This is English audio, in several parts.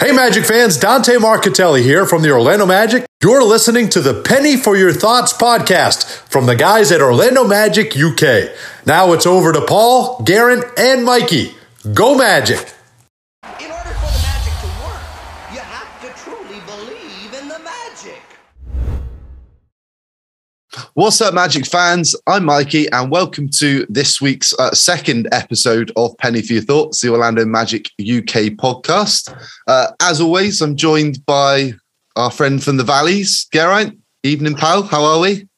Hey, Magic fans, Dante Marchitelli here from the Orlando Magic. You're listening to the Penny for Your Thoughts podcast from the guys at Orlando Magic UK. Now it's over to Paul, Geraint, and Mikey. Go Magic! What's up, Magic fans? I'm Mikey, and welcome to this week's uh, second episode of Penny for Your Thoughts, the Orlando Magic UK podcast. Uh, as always, I'm joined by our friend from the Valleys, Geraint. Evening, pal. How are we?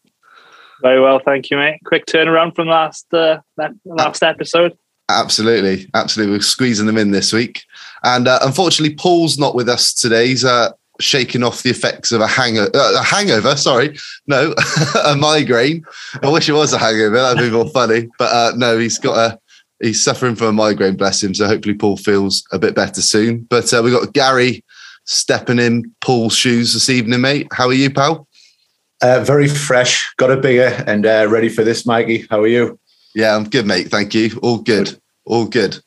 Very well, thank you, mate. Quick turnaround from last uh, last episode. Absolutely, absolutely. We're squeezing them in this week, and uh, unfortunately, Paul's not with us today. He's uh, shaking off the effects of a hangover. Uh, a hangover, sorry, no, a migraine. I wish it was a hangover. That'd be more funny. But uh, no, he's got a. He's suffering from a migraine, bless him. So hopefully Paul feels a bit better soon. But uh, we've got Gary stepping in Paul's shoes this evening, mate. How are you, pal? Uh, very fresh, got a bigger, and uh, ready for this, Mikey. How are you? Yeah, I'm good, mate. Thank you. All good. All good.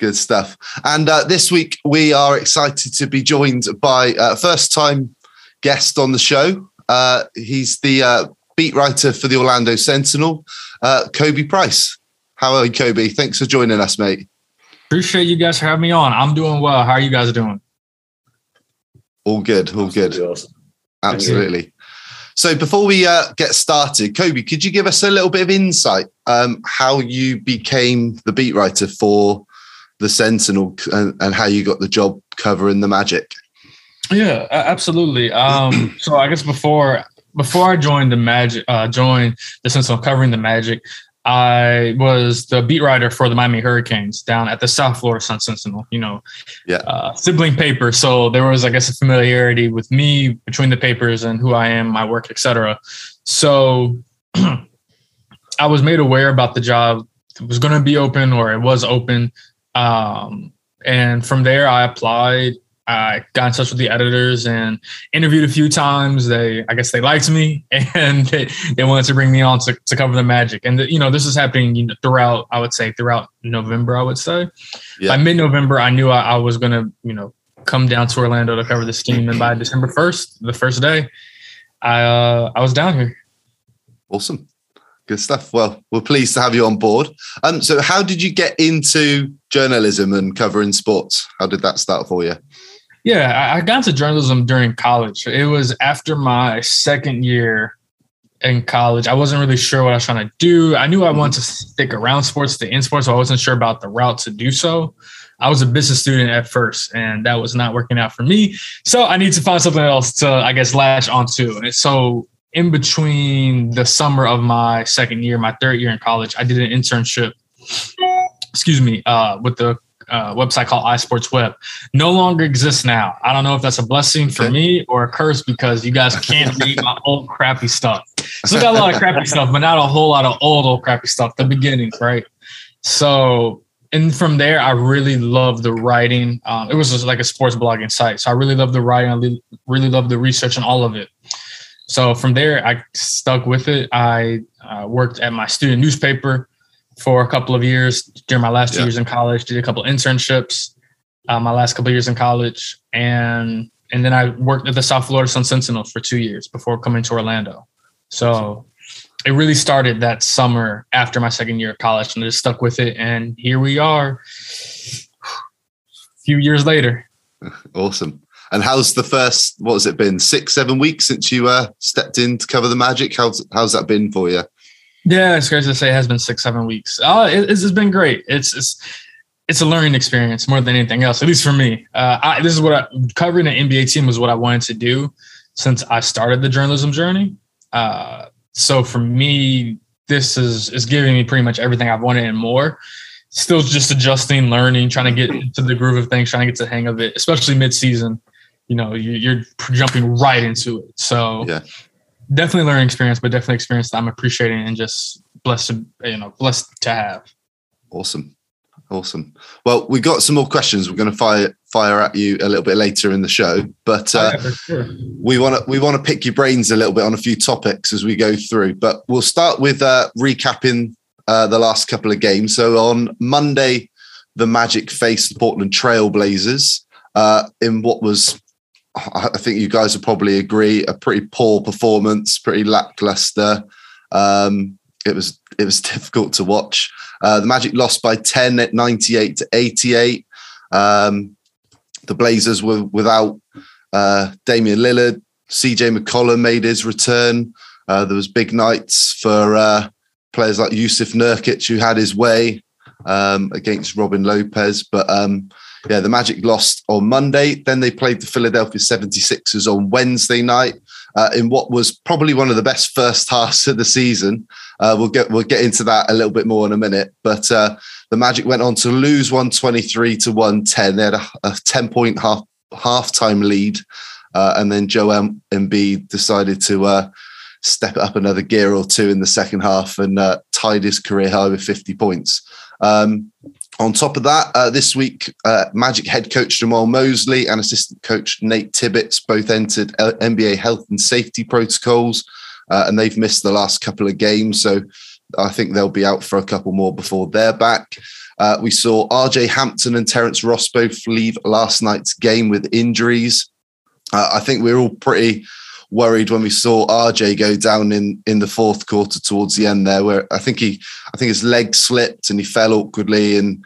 Good stuff. And uh, this week we are excited to be joined by uh, first time guest on the show. Uh, he's the uh, beat writer for the Orlando Sentinel, uh, Khobi Price. How are you, Khobi? Thanks for joining us, mate. Appreciate you guys for having me on. I'm doing well. How are you guys doing? All good. All good. Absolutely awesome. Absolutely. So before we uh, get started, Khobi, could you give us a little bit of insight um, how you became the beat writer for the Sentinel and, and how you got the job covering the Magic? Yeah, absolutely. Um, so I guess before before I joined the Magic, uh, joined the Sentinel covering the Magic, I was the beat writer for the Miami Hurricanes down at the South Florida Sun Sentinel. You know, Yeah. uh, sibling paper. So there was, I guess, a familiarity with me between the papers and who I am, my work, etc. So I was made aware about the job. It was going to be open, or it was open. Um, and from there, I applied. I got in touch with the editors and interviewed a few times. They, I guess, they liked me, and they, they wanted to bring me on to, to cover the Magic. And the, you know, this is happening you know, throughout. I would say throughout November. I would say Yeah. by mid-November, I knew I, I was going to, you know, come down to Orlando to cover this team. And by December first, the first day, I uh, I was down here. Awesome. Good stuff. Well, we're pleased to have you on board. Um, so how did you get into journalism and covering sports? How did that start for you? Yeah, I, got into journalism during college. It was after my second year in college. I wasn't really sure what I was trying to do. I knew I wanted to stick around sports, to in sports, so I wasn't sure about the route to do so. I was a business student at first, and that was not working out for me. So I need to find something else to, I guess, latch onto. And so in between the summer of my second year, my third year in college, I did an internship. Excuse me, uh, with the uh, website called iSports Web. No longer exists now. I don't know if that's a blessing for Okay. me or a curse because you guys can't read my old crappy stuff. Still got a lot of crappy stuff, but not a whole lot of old old crappy stuff. The beginnings, right? So, and from there, I really loved the writing. Um, it was just like a sports blogging site, so I really loved the writing. I really loved the research and all of it. So from there, I stuck with it. I uh, worked at my student newspaper for a couple of years during my last two years in college. Did a couple internships, uh, my last couple of years in college, and and then I worked at the South Florida Sun Sentinel for two years before coming to Orlando. So it really started that summer after my second year of college, and I just stuck with it. And here we are, a few years later. Awesome. And how's the first, what has it been, six, seven weeks since you uh, stepped in to cover the Magic? How's, how's that been for you? Yeah, it's crazy to say it has been six, seven weeks. Uh, it, it's, it's been great. It's, it's it's a learning experience more than anything else, at least for me. Uh, I, this is what I, covering an NBA team was what I wanted to do since I started the journalism journey. Uh, so for me, this is is giving me pretty much everything I've wanted and more. Still just adjusting, learning, trying to get into the groove of things, trying to get the hang of it, especially mid-season. You know, you, you're jumping right into it. So Yeah. definitely learning experience, but definitely experience that I'm appreciating and just blessed to you know blessed to have. Awesome. Awesome. Well, we got some more questions. We're going to fire fire at you a little bit later in the show, but uh, Oh, yeah, sure. we want to we want to pick your brains a little bit on a few topics as we go through. But we'll start with uh, recapping uh, the last couple of games. So on Monday, the Magic faced the Portland Trailblazers. uh, in what was, I think you guys would probably agree, a pretty poor performance, pretty lackluster. Um, it was it was difficult to watch. Uh, the Magic lost by 10 at 98 to 88. Um, the Blazers were without uh, Damian Lillard. CJ McCollum made his return. Uh, there was big nights for uh, players like Jusuf Nurkic, who had his way um, against Robin Lopez. But um, yeah, the Magic lost on Monday. Then they played the Philadelphia 76ers on Wednesday night uh, in what was probably one of the best first halves of the season. Uh, we'll get we'll get into that a little bit more in a minute. But uh, the Magic went on to lose 123 to 110. They had a, a 10 point half halftime lead, uh, and then Joe Joel Embiid decided to uh, step up another gear or two in the second half and uh, tied his career high with 50 points. Um, on top of that, uh, this week, uh, Magic head coach Jamahl Mosley and assistant coach Nate Tibbetts both entered L- NBA health and safety protocols, uh, and they've missed the last couple of games. So I think they'll be out for a couple more before they're back. Uh, we saw RJ Hampton and Terrence Ross both leave last night's game with injuries. Uh, I think we're all pretty worried when we saw RJ go down in in the fourth quarter towards the end there, where I think he, I think his leg slipped and he fell awkwardly, and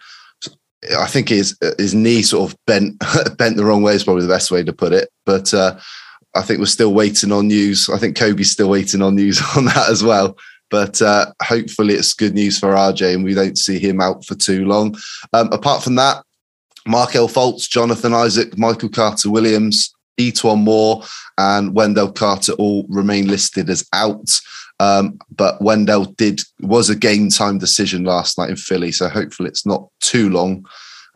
I think his his knee sort of bent bent the wrong way is probably the best way to put it. But uh, I think we're still waiting on news. I think Khobi's still waiting on news on that as well. But uh, hopefully, it's good news for RJ, and we don't see him out for too long. Um, apart from that, Markelle Fultz, Jonathan Isaac, Michael Carter Williams, E'Twaun Moore and Wendell Carter all remain listed as out. Um, but Wendell did was a game time decision last night in Philly, so hopefully it's not too long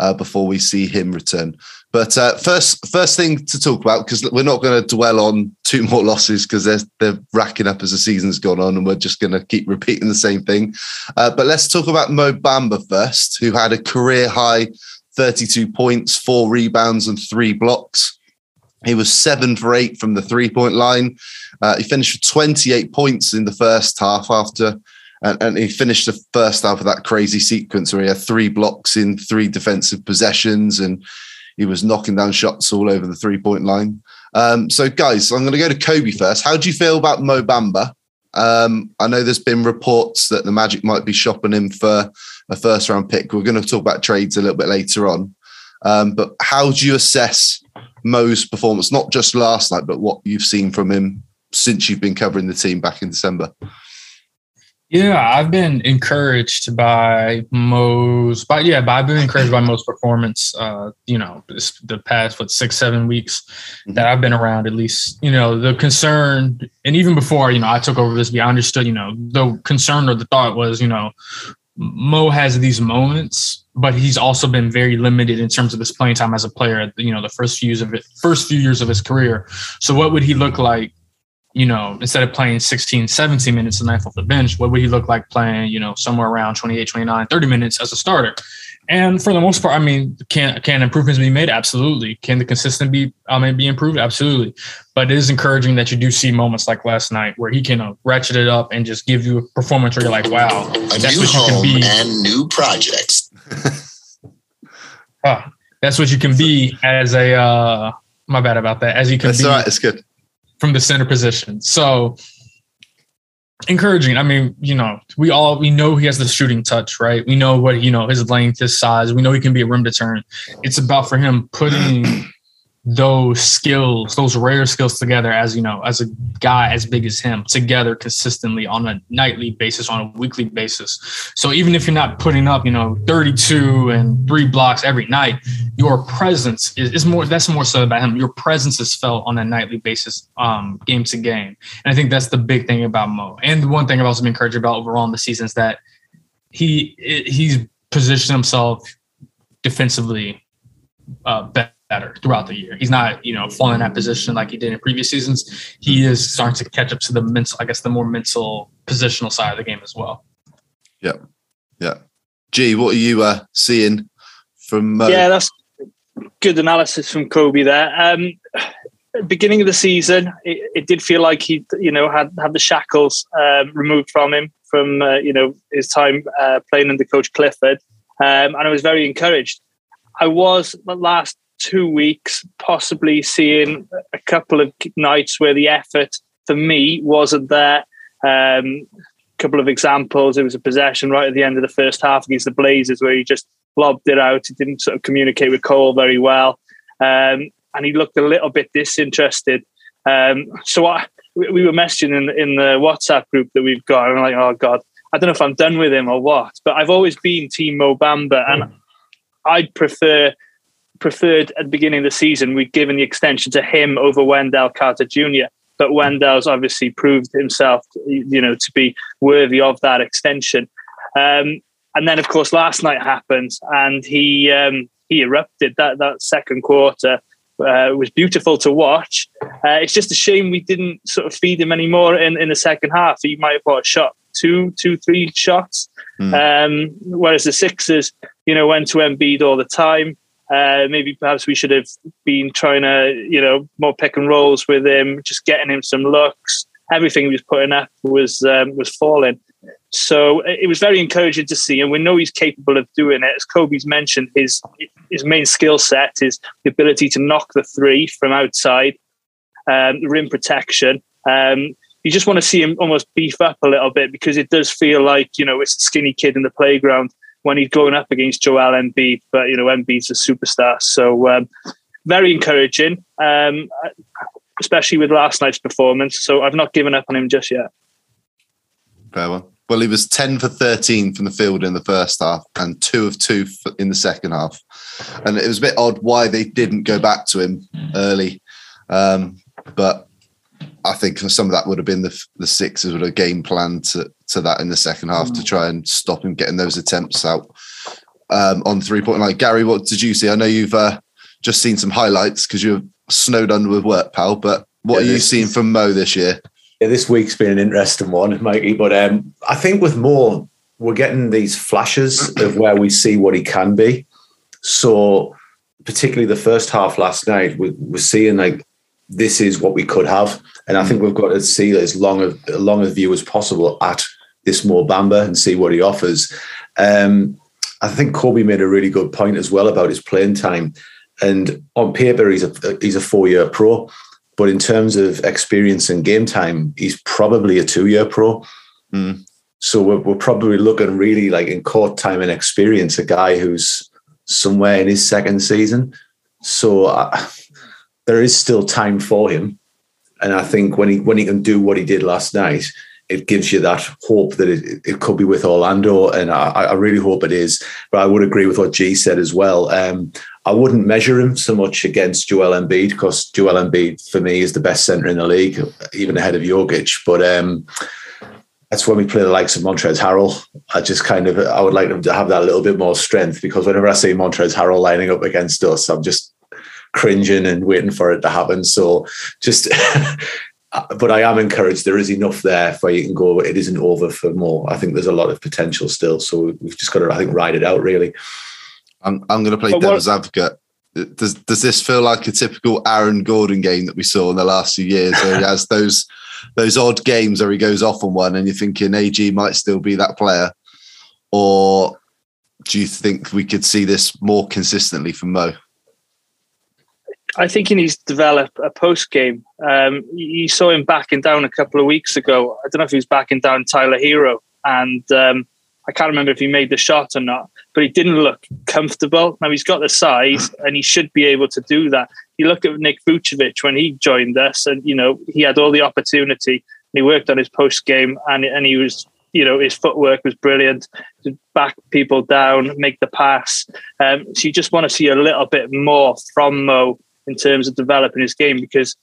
uh, before we see him return. But uh, first, first thing to talk about because we're not going to dwell on two more losses because they're they're racking up as the season's gone on, and we're just going to keep repeating the same thing. Uh, but let's talk about Mo Bamba first, who had a career high 32 points, four rebounds, and three blocks. He was seven for eight from the three point line. Uh, he finished with 28 points in the first half after, and, and, he finished the first half of that crazy sequence where he had three blocks in three defensive possessions and he was knocking down shots all over the three point line. Um, so, guys, I'm going to go to Khobi first. How do you feel about Mo Bamba? Um, I know there's been reports that the Magic might be shopping him for a first round pick. We're going to talk about trades a little bit later on. Um, but how do you assess Mo's performance, not just last night, but what you've seen from him since you've been covering the team back in December? Yeah, I've been encouraged by Mo's, but yeah, but I've been encouraged by Mo's performance. Uh, you know, the past what six, seven weeks mm-hmm. that I've been around. At least, you know, the concern, and even before, you know, I took over this, I understood. You know, the concern or the thought was, you know, Mo has these moments, but he's also been very limited in terms of his playing time as a player. You know, the first few years of it, first few years of his career. So, what would he look like? You know, instead of playing 16, 17 minutes a night off the bench, what would he look like playing? You know, somewhere around 28, 29, 30 minutes as a starter? And for the most part, I mean, can can improvements be made? Absolutely. Can the consistent be I mean be improved? Absolutely. But it is encouraging that you do see moments like last night where he can uh, ratchet it up and just give you a performance where you're like, wow, a that's new what you can be. and new projects. ah, that's what you can be as a. uh My bad about that. As you can that's be. All right. It's good from the center position. So encouraging. I mean, you know, we all we know he has the shooting touch, right? We know what you know his length, his size. We know he can be a rim deterrent. It's about for him putting those skills, those rare skills together as you know, as a guy as big as him, together consistently on a nightly basis, on a weekly basis. So even if you're not putting up, you know, 32 and three blocks every night, your presence is, is more. That's more so about him. Your presence is felt on a nightly basis, um, game to game, and I think that's the big thing about Mo. And the one thing I've also been encouraged about overall in the season is that he he's positioned himself defensively uh, better better throughout the year. He's not, you know, falling in that position like he did in previous seasons. He is starting to catch up to the mental, I guess, the more mental positional side of the game as well. Yeah, yeah. G, what are you uh, seeing from? Uh, yeah, that's good analysis from Khobi there. Um, beginning of the season, it, it, did feel like he, you know, had had the shackles um, removed from him from, uh, you know, his time uh, playing under Coach Clifford, um, and I was very encouraged. I was last two weeks, possibly seeing a couple of nights where the effort for me wasn't there. Um, a couple of examples. It was a possession right at the end of the first half against the Blazers where he just lobbed it out. He didn't sort of communicate with Cole very well. Um, and he looked a little bit disinterested. Um, so I, we were messaging in, in the WhatsApp group that we've got. And I'm like, oh God, I don't know if I'm done with him or what. But I've always been Team Mo Bamba. And I'd prefer preferred at the beginning of the season we'd given the extension to him over Wendell Carter Jr. But Wendell's obviously proved himself, you know, to be worthy of that extension. Um, and then, of course, last night happened, and he um, he erupted. That that second quarter uh, was beautiful to watch. Uh, it's just a shame we didn't sort of feed him anymore in, in the second half. He might have got a shot, two, two, three shots. Mm. Um, whereas the Sixers, you know, went to Embiid all the time. Uh, maybe perhaps we should have been trying to, you know, more pick and rolls with him, just getting him some looks. Everything he was putting up was um, was falling. So it was very encouraging to see, and we know he's capable of doing it. As Khobi's mentioned, his his main skill set is the ability to knock the three from outside, um, rim protection. Um, you just want to see him almost beef up a little bit because it does feel like you know it's a skinny kid in the playground when he's going up against Joel Embiid. But you know Embiid's a superstar, so um, very encouraging, um, especially with last night's performance. So I've not given up on him just yet. Fair one. Well, he was 10 for 13 from the field in the first half and two of two in the second half. And it was a bit odd why they didn't go back to him early. Um, but I think some of that would have been the, the Sixers would have game plan to, to that in the second half to try and stop him getting those attempts out um, on three point line. Gary, what did you see? I know you've uh, just seen some highlights because you're snowed under with work, pal. But what yeah, are you seeing from Mo this year? Yeah, this week's been an interesting one, Mikey. But um, I think with Mo, we're getting these flashes of where we see what he can be. So, particularly the first half last night, we, we're seeing like this is what we could have, and I think we've got to see as long as long a view as possible at this Mo Bamba and see what he offers. Um, I think Khobi made a really good point as well about his playing time. And on paper, he's a he's a four year pro, but in terms of experience and game time, he's probably a two year pro. Mm. So we're, we're probably looking really like in court time and experience, a guy who's somewhere in his second season. So uh, there is still time for him, and I think when he when he can do what he did last night, it gives you that hope that it, it could be with Orlando, and I, I, really hope it is. But I would agree with what G said as well. Um, I wouldn't measure him so much against Joel Embiid because Joel Embiid for me is the best center in the league, even ahead of Jokic. But um, that's when we play the likes of Montrezl Harrell. I just kind of I would like them to have that little bit more strength because whenever I see Montrezl Harrell lining up against us, I'm just cringing and waiting for it to happen. So just but I am encouraged. There is enough there for you can go. It isn't over for more. I think there's a lot of potential still. So we've just got to, I think, ride it out. Really. I'm I'm going to play but devil's what, advocate. Does does this feel like a typical Aaron Gordon game that we saw in the last few years, where he has those those odd games where he goes off on one, and you're thinking AG might still be that player, or do you think we could see this more consistently from Mo? I think he needs to develop a post game. Um, you saw him backing down a couple of weeks ago. I don't know if he was backing down Tyler Herro, and um, I can't remember if he made the shot or not, but he didn't look comfortable. Now he's got the size, and he should be able to do that. You look at Nick Vucevic when he joined us, and you know he had all the opportunity. He worked on his post game, and and he was you know his footwork was brilliant to back people down make the pass um, so you just want to see a little bit more from mo in terms of developing his game because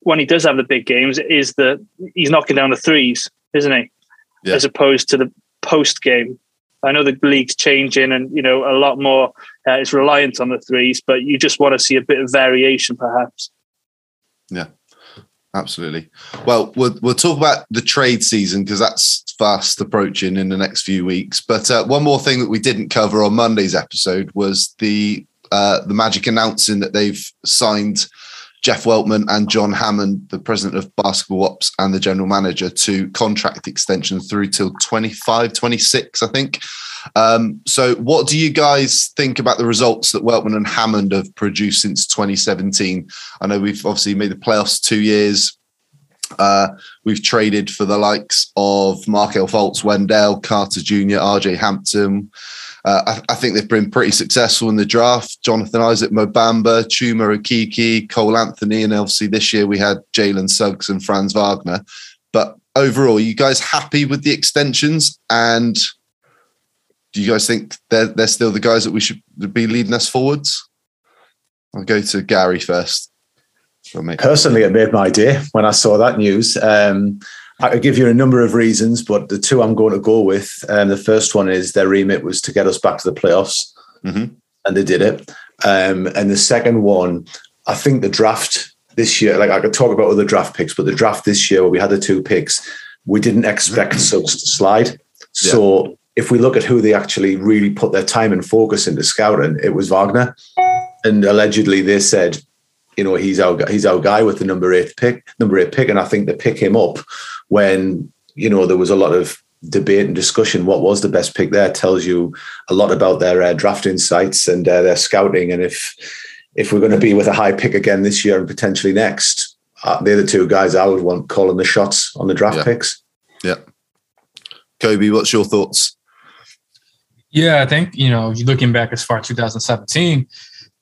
when he does have the big games, it is that he's knocking down the threes, isn't he? Yeah. As opposed to the post game. I know the league's changing and you know a lot more uh, is reliant on the threes, but you just want to see a bit of variation, perhaps. Yeah, absolutely. Well, we'll we'll talk about the trade season because that's fast approaching in the next few weeks. But uh, one more thing that we didn't cover on Monday's episode was the uh, the Magic announcing that they've signed Jeff Weltman and John Hammond, the president of Basketball Ops and the general manager, to contract extension through till 25, 26, I think. Um, so, what do you guys think about the results that Weltman and Hammond have produced since 2017? I know we've obviously made the playoffs two years. Uh, we've traded for the likes of Markelle Fultz, Wendell, Carter Jr., RJ Hampton. Uh, I, I, think they've been pretty successful in the draft. Jonathan Isaac, Mo Bamba, Chuma Okeke, Cole Anthony, and obviously this year we had Jalen Suggs and Franz Wagner. But overall, you guys happy with the extensions? And do you guys think they're, they're still the guys that we should be leading us forwards? I'll go to Gary first. Personally, it made my day when I saw that news. Um, I could give you a number of reasons, but the two I'm going to go with, um, the first one is their remit was to get us back to the playoffs, mm-hmm. and they did it. Um, and the second one, I think the draft this year, like I could talk about other draft picks, but the draft this year where we had the two picks, we didn't expect. Suggs to slide. So yeah. if we look at who they actually really put their time and focus into scouting, it was Wagner. And allegedly they said, you know, he's our he's our guy with the number eight pick, number eight pick, and I think they pick him up when you know there was a lot of debate and discussion. What was the best pick there tells you a lot about their uh, draft insights and uh, their scouting. And if if we're going to be with a high pick again this year and potentially next, uh, they're the two guys I would want calling the shots on the draft yeah. picks. Yeah, Khobi, what's your thoughts? Yeah, I think you know, looking back as far as 2017,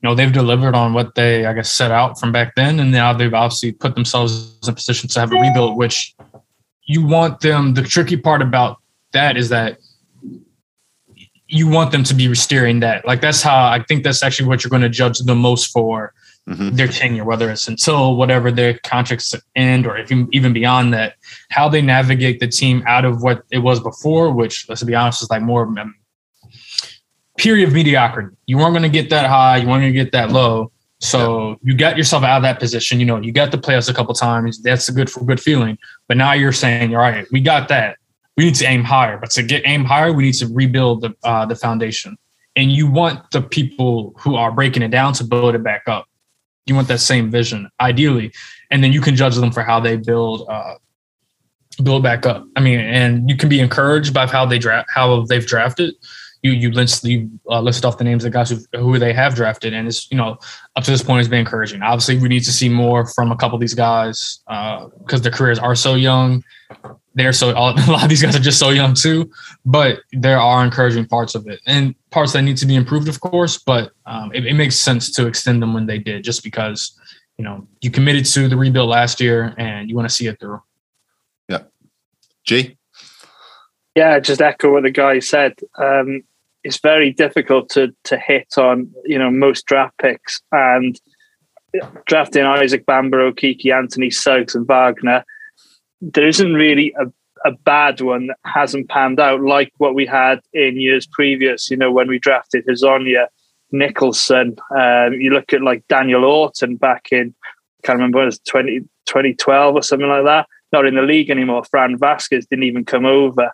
you know, they've delivered on what they, I guess, set out from back then, and now they've obviously put themselves in a position to have a rebuild, which you want them. The tricky part about that is that you want them to be steering that. Like that's how I think that's actually what you're going to judge the most for mm-hmm. their tenure, whether it's until whatever their contracts end or if even beyond that, how they navigate the team out of what it was before, which let's be honest is like more period of mediocrity. You weren't going to get that high, you weren't going to get that low. So yeah. you got yourself out of that position. You know, you got the playoffs a couple times. That's a good for good feeling. But now you're saying, all right, we got that. We need to aim higher. But to get aim higher, we need to rebuild the uh, the foundation. And you want the people who are breaking it down to build it back up. You want that same vision, ideally, and then you can judge them for how they build uh, build back up. I mean, and you can be encouraged by how they draft how they've drafted you you list you uh, list off the names of guys who, who they have drafted, and it's you know up to this point has been encouraging. Obviously, we need to see more from a couple of these guys because uh, their careers are so young. They're so a lot of these guys are just so young too, but there are encouraging parts of it and parts that need to be improved, of course. But um, it, it makes sense to extend them when they did, just because you know you committed to the rebuild last year and you want to see it through. Yeah, G. Yeah, just echo what the guy said. Um, it's very difficult to to hit on you know most draft picks and drafting Isaac Bamba, Kiki, Anthony Suggs, and Wagner. There isn't really a, a bad one that hasn't panned out like what we had in years previous. You know when we drafted Hezonja, Nicholson. Um, you look at like Daniel Orton back in can't remember it was 20, 2012 or something like that. Not in the league anymore. Fran Vasquez didn't even come over.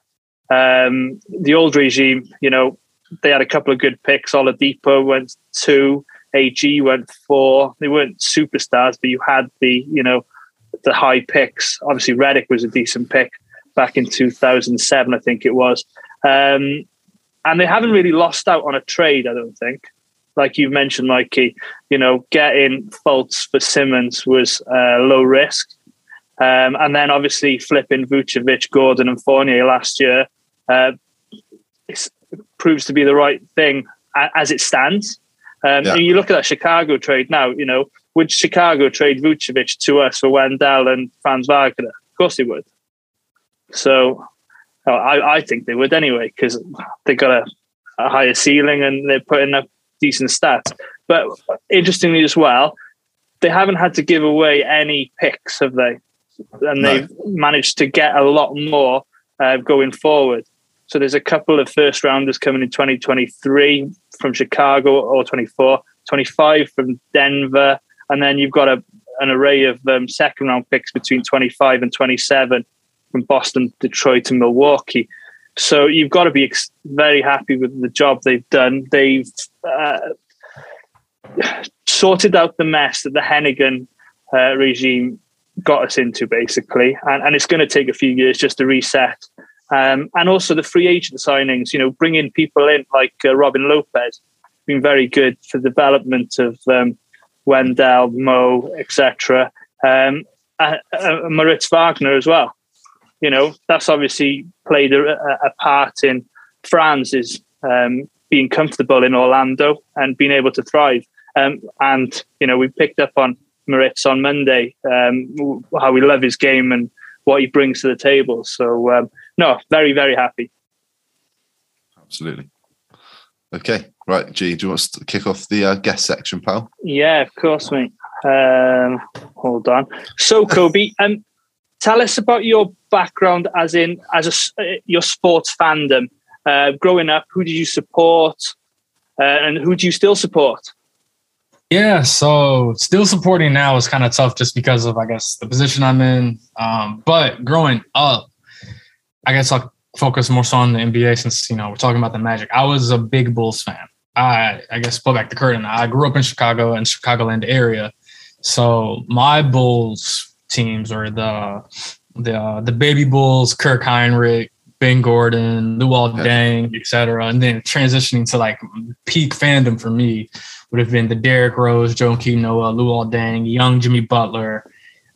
Um, the old regime, you know, they had a couple of good picks. Oladipo went two, AG went four. They weren't superstars, but you had the you know the high picks. Obviously, Redick was a decent pick back in 2007, I think it was. Um, and they haven't really lost out on a trade, I don't think. Like you mentioned, Mikey, you know, getting Fultz for Simmons was uh, low risk. Um, and then obviously flipping Vucevic, Gordon, and Fournier last year. Uh, proves to be the right thing as it stands. Um, yeah. And you look at that Chicago trade now, you know, would Chicago trade Vucevic to us for Wendell and Franz Wagner? Of course they would. So I, I think they would anyway, because they've got a, a, higher ceiling and they're putting up decent stats. But interestingly as well, they haven't had to give away any picks, have they? And they've managed to get a lot more uh, going forward. So there's a couple of first rounders coming in 2023 from Chicago or 24, 25 from Denver. And then you've got a, an array of um, second round picks between 25 and 27 from Boston, Detroit, and Milwaukee. So you've got to be ex- very happy with the job they've done. They've uh, sorted out the mess that the Hennigan uh, regime got us into, basically. And, and it's going to take a few years just to reset. Um, and also the free agent signings, you know, bringing people in like uh, Robin Lopez, been very good for development of um, Wendell, Mo, etc. Um, uh, uh, Moritz Wagner as well. You know, that's obviously played a, a part in Franz's um, being comfortable in Orlando and being able to thrive. Um, and you know, we picked up on Moritz on Monday, um, how we love his game and what he brings to the table. So, um, no, very, very happy. Absolutely. Okay, right, G, do you want to kick off the uh, guest section, pal? Yeah, of course, mate. Um, hold on. So, Khobi, um, tell us about your background, as in as a, uh, your sports fandom. Uh, growing up, who did you support, uh, and who do you still support? Yeah, so still supporting now is kind of tough just because of I guess the position I'm in. Um, but growing up, I guess I'll focus more so on the NBA since you know we're talking about the Magic. I was a big Bulls fan. I I guess pull back the curtain. I grew up in Chicago and Chicagoland area, so my Bulls teams are the the uh, the baby Bulls, Kirk Hinrich, Ben Gordon, Luol Deng, etc. And then transitioning to like peak fandom for me would have been the Derrick Rose, Joakim Noah, Luol Deng, young Jimmy Butler,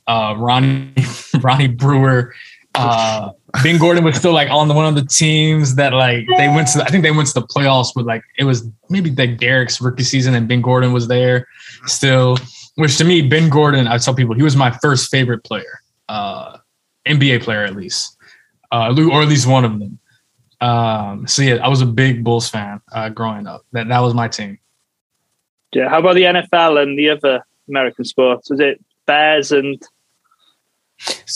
uh, Ronnie Ronnie Brewer. Uh, ben Gordon was still like on the one of the teams that like they went to. I think they went to the playoffs with like it was maybe like Derrick's rookie season and Ben Gordon was there still. Which to me, Ben Gordon, I tell people he was my first favorite player, uh, NBA player at least, uh, or at least one of them. Um, so yeah, I was a big Bulls fan uh, growing up. That that was my team. Yeah. How about the NFL and the other American sports? Was it Bears and?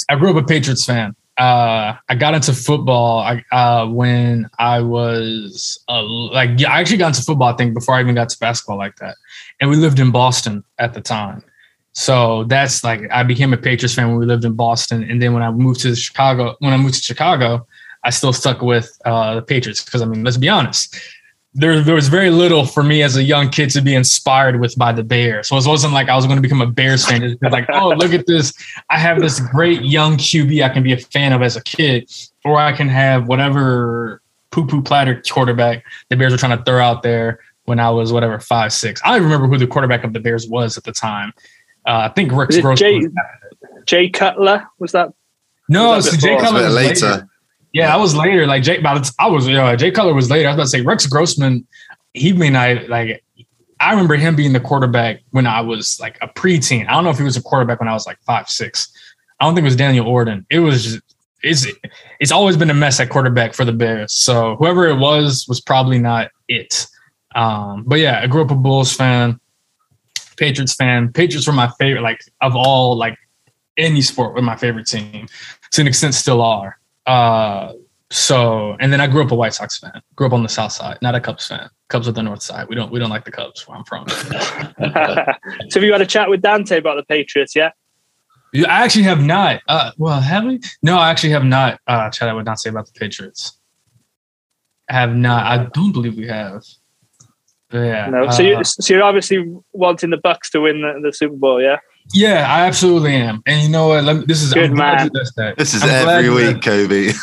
I grew up a Patriots fan. Uh, I got into football uh, when I was uh, like, yeah, I actually got into football. I think before I even got to basketball like that, and we lived in Boston at the time. So that's like I became a Patriots fan when we lived in Boston, and then when I moved to Chicago, when I moved to Chicago, I still stuck with uh, the Patriots because I mean, let's be honest, there, there was very little for me as a young kid to be inspired with by the Bears. So it wasn't like I was going to become a Bears fan. It's like, oh, look at this. I have this great young QB I can be a fan of as a kid, or I can have whatever poo poo platter quarterback the Bears were trying to throw out there when I was whatever, five, six. I remember who the quarterback of the Bears was at the time. Uh, I think Rick Jay, Jay Cutler was that? No, was that so Jay Cutler was later. later. Yeah, I was later. Like Jake, but I was, you know, Jay Cutler was later. I was about to say Rex Grossman. He may not like. I remember him being the quarterback when I was like a preteen. I don't know if he was a quarterback when I was like five, six. I don't think it was Daniel Orton. It was just it's it's always been a mess at quarterback for the Bears. So whoever it was was probably not it. Um, but yeah, I grew up a Bulls fan, Patriots fan. Patriots were my favorite, like of all like any sport, were my favorite team. To an extent, still are. Uh, so, and then I grew up a White Sox fan. Grew up on the South Side, not a Cubs fan. Cubs are the North Side. We don't we don't like the Cubs where I'm from. so, have you had a chat with Dante about the Patriots yet? I actually have not. Uh, well, have we? No, I actually have not uh, chat I would not say about the Patriots. I have not. I don't believe we have. But yeah. No. So, uh, you, so you're obviously wanting the Bucs to win the, the Super Bowl, yeah? Yeah, I absolutely am. And you know what? Me, this is good, man. This is I'm every week, Khobi.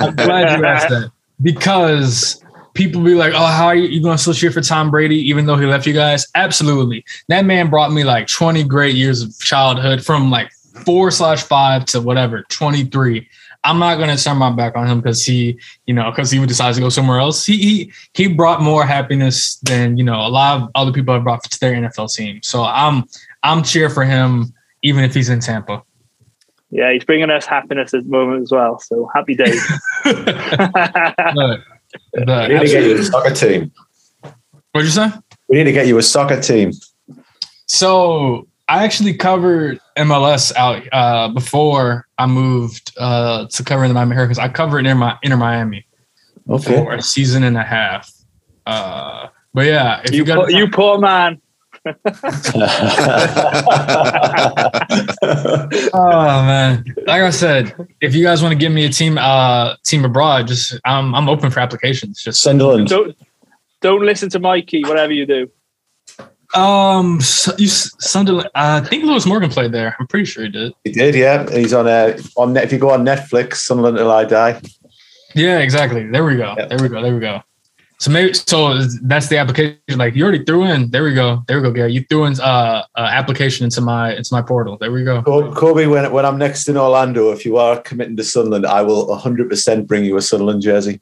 I'm glad you asked that because people be like, "Oh, how are you, you going to still cheer for Tom Brady even though he left you guys?" Absolutely. That man brought me like 20 great years of childhood from like four slash five to whatever 23. I'm not going to turn my back on him because he, you know, because he decides to go somewhere else. He, he he brought more happiness than you know a lot of other people have brought to their NFL team. So I'm I'm cheer for him even if he's in Tampa. Yeah, he's bringing us happiness at the moment as well. So happy days. the, the, we need to get you a soccer team. What'd you say? We need to get you a soccer team. So I actually covered MLS out uh, before I moved uh, to covering the Miami Hurricanes. I covered Inter, my, inner Miami okay. for a season and a half. Uh, but yeah, if you, you, got poor, you poor man. oh man! Like I said, if you guys want to give me a team, uh, team abroad, just I'm I'm open for applications. Just Sunderland. Don't don't listen to Mikey. Whatever you do. Um, so you, Sunderland. I think Lewis Morgan played there. I'm pretty sure he did. He did, yeah. He's on uh, on net. If you go on Netflix, Sunderland till I die. Yeah, exactly. There we go. Yep. There we go. There we go. So maybe so that's the application. Like you already threw in. There we go. There we go, Gary. You threw in uh, uh application into my into my portal. There we go. Khobi, when when I'm next in Orlando, if you are committing to Sunderland, I will 100 percent bring you a Sunderland jersey.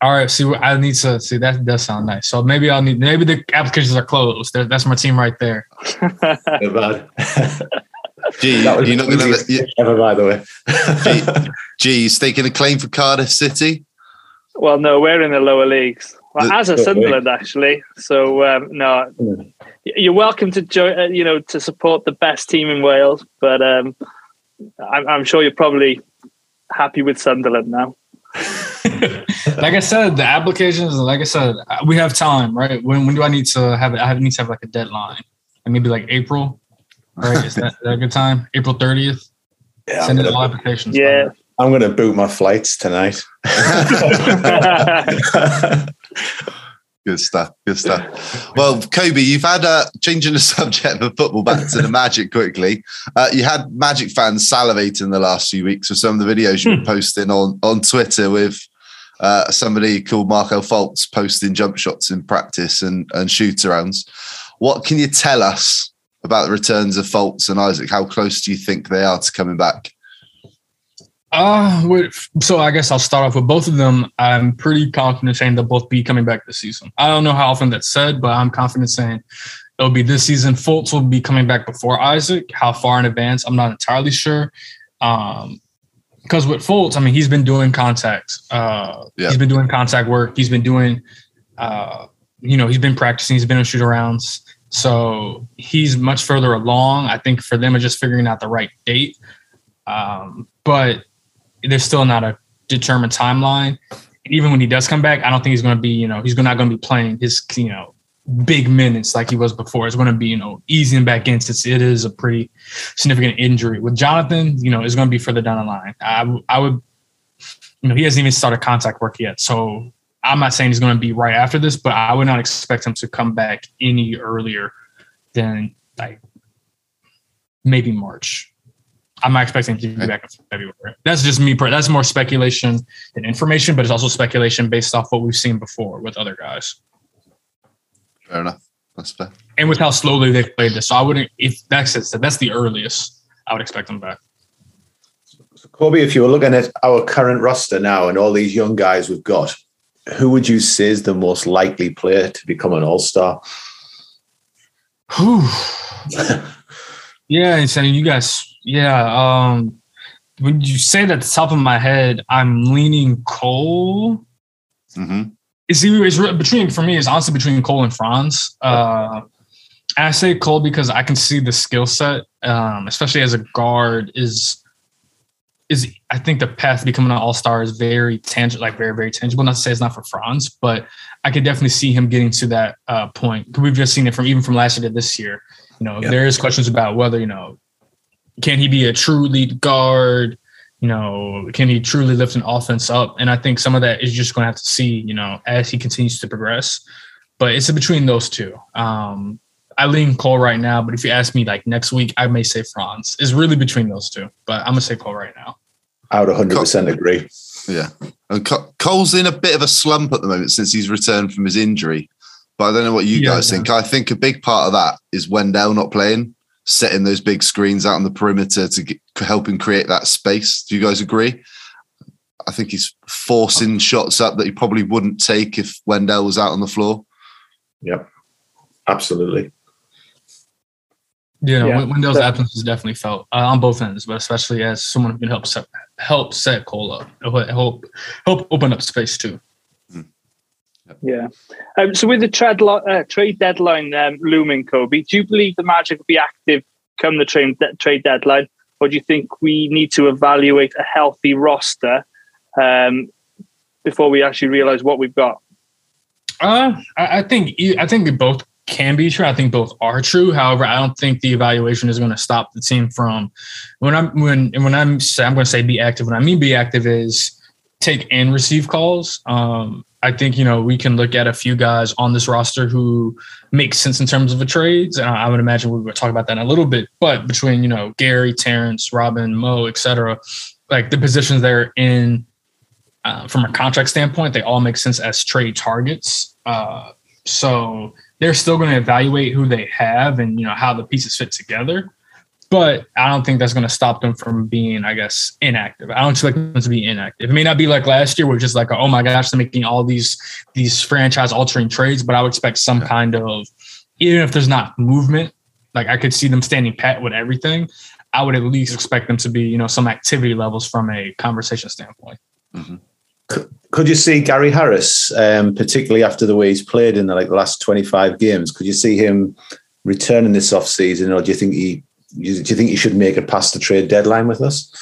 All right. See, I need to see that does sound nice. So maybe I'll need maybe the applications are closed. That's my team right there. bad. Gee, you're not going to ever, by the way. Gee, gee, you staking a claim for Cardiff City? Well, no, we're in the lower leagues. Well, as a Sunderland, actually. So um, no, you're welcome to join. Uh, you know, to support the best team in Wales, but um, I'm, I'm sure you're probably happy with Sunderland now. like I said, the applications. Like I said, we have time, right? When when do I need to have it? I need to have like a deadline, and maybe like April. Right? Is that, is that a good time? April thirtieth. Yeah, Send in all applications. Yeah. I'm going to boot my flights tonight. Good stuff. Good stuff. Well, Khobi, you've had a changing the subject of football back to the Magic quickly. Uh, you had Magic fans salivating the last few weeks with some of the videos you were hmm. posting on on Twitter with uh, somebody called Markelle Fultz posting jump shots in practice and and shoot arounds. What can you tell us about the returns of Fultz and Isaac? How close do you think they are to coming back? Uh, so I guess I'll start off with both of them. I'm pretty confident saying they'll both be coming back this season. I don't know how often that's said, but I'm confident saying it'll be this season. Fultz will be coming back before Isaac. How far in advance? I'm not entirely sure. Um, because with Fultz, I mean, he's been doing contact. Uh, yeah. he's been doing contact work. He's been doing, uh, you know, he's been practicing. He's been on shoot arounds. So he's much further along. I think for them, it's just figuring out the right date. Um, but there's still not a determined timeline. And Even when he does come back, I don't think he's going to be, you know, he's not going to be playing his, you know, big minutes like he was before. It's going to be, you know, easing back in since it is a pretty significant injury. With Jonathan, you know, it's going to be further down the line. I, I would, you know, he hasn't even started contact work yet. So I'm not saying he's going to be right after this, but I would not expect him to come back any earlier than like maybe March. I'm not expecting to be back in February. That's just me. That's more speculation than information, but it's also speculation based off what we've seen before with other guys. Fair enough. That's fair. And with how slowly they've played this, so I wouldn't. If that's it, that's the earliest I would expect them back. So Khobi, if you were looking at our current roster now and all these young guys we've got, who would you say is the most likely player to become an All Star? yeah, and so you guys yeah. Um, when you say that at the top of my head, I'm leaning Cole. Mm-hmm. It's, it's between for me. It's honestly between Cole and Franz. Uh, I say Cole because I can see the skill set, um, especially as a guard, is is I think the path to becoming an all star is very tangible, like very very tangible. Not to say it's not for Franz, but I could definitely see him getting to that uh, point. We've just seen it from even from last year to this year. You know, yep. there is questions about whether you know can he be a true lead guard? You know, can he truly lift an offense up? And I think some of that is just going to have to see, you know, as he continues to progress. But it's between those two. Um, I lean Cole right now, but if you ask me like next week, I may say Franz. It's really between those two, but I'm gonna say Cole right now. I would 100 percent agree. Yeah, and Cole's in a bit of a slump at the moment since he's returned from his injury. But I don't know what you yeah, guys think. I think a big part of that is Wendell not playing setting those big screens out on the perimeter to get, help him create that space. Do you guys agree? I think he's forcing shots up that he probably wouldn't take if Wendell was out on the floor. Yep, absolutely. Yeah, yeah. Wendell's absence is definitely felt uh, on both ends, but especially as someone who can help set help set Cole up, help help open up space too. Yeah. Um, so with the trade, uh, trade deadline um, looming, Khobi, do you believe the Magic will be active come the trade, trade deadline, or do you think we need to evaluate a healthy roster um, before we actually realize what we've got? Uh, I, I think I think both can be true. I think both are true. However, I don't think the evaluation is going to stop the team from when I'm when when I'm I'm going to say be active. When I mean be active is take and receive calls. Um, I think you know we can look at a few guys on this roster who make sense in terms of a trades, and I, would imagine we would talk about that in a little bit. But between you know Gary, Terrence, Robin, Mo, etc., like the positions they're in uh, from a contract standpoint, they all make sense as trade targets. Uh, so they're still going to evaluate who they have and you know how the pieces fit together but I don't think that's going to stop them from being, I guess, inactive. I don't expect them to be inactive. It may not be like last year, where just like, oh my gosh, they're making all these these franchise altering trades, but I would expect some kind of, even if there's not movement, like I could see them standing pat with everything. I would at least expect them to be, you know, some activity levels from a conversation standpoint. Mm-hmm. Could you see Gary Harris, um, particularly after the way he's played in the like last 25 games? Could you see him returning this off season, or do you think he do you think he should make it past the trade deadline with us?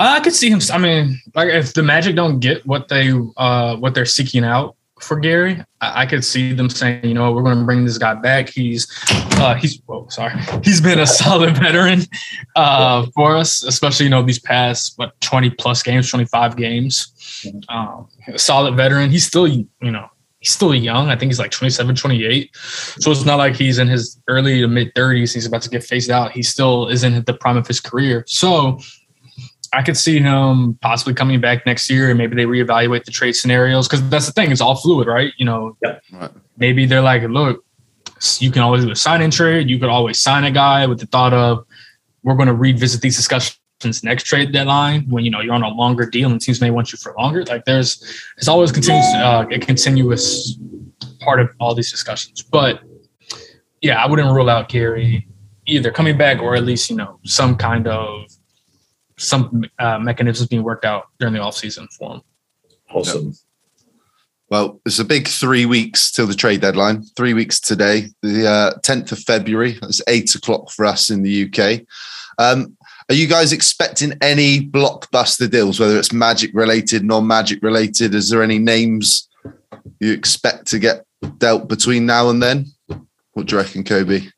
I could see him. I mean, like if the Magic don't get what they uh what they're seeking out for Gary, I, I could see them saying, you know, we're going to bring this guy back. He's uh he's oh sorry, he's been a solid veteran uh for us, especially you know these past what twenty plus games, twenty five games. Um, a solid veteran. He's still you know he's still young. I think he's like 27, 28. So it's not like he's in his early to mid 30s. He's about to get phased out. He still is in the prime of his career. So I could see him possibly coming back next year and maybe they reevaluate the trade scenarios because that's the thing. It's all fluid, right? You know, yeah. right. maybe they're like, look, you can always do a sign in trade. You could always sign a guy with the thought of we're going to revisit these discussions next trade deadline when you know you're on a longer deal and teams may want you for longer. Like there's it's always continuous uh, a continuous part of all these discussions. But yeah, I wouldn't rule out Gary either coming back or at least you know some kind of some uh, mechanisms being worked out during the off season for him. Awesome. Yep. Well, it's a big three weeks till the trade deadline. Three weeks today, the uh, 10th of February. It's eight o'clock for us in the UK. Um, are you guys expecting any blockbuster deals, whether it's magic related, non magic related? Is there any names you expect to get dealt between now and then? What do you reckon, Khobi?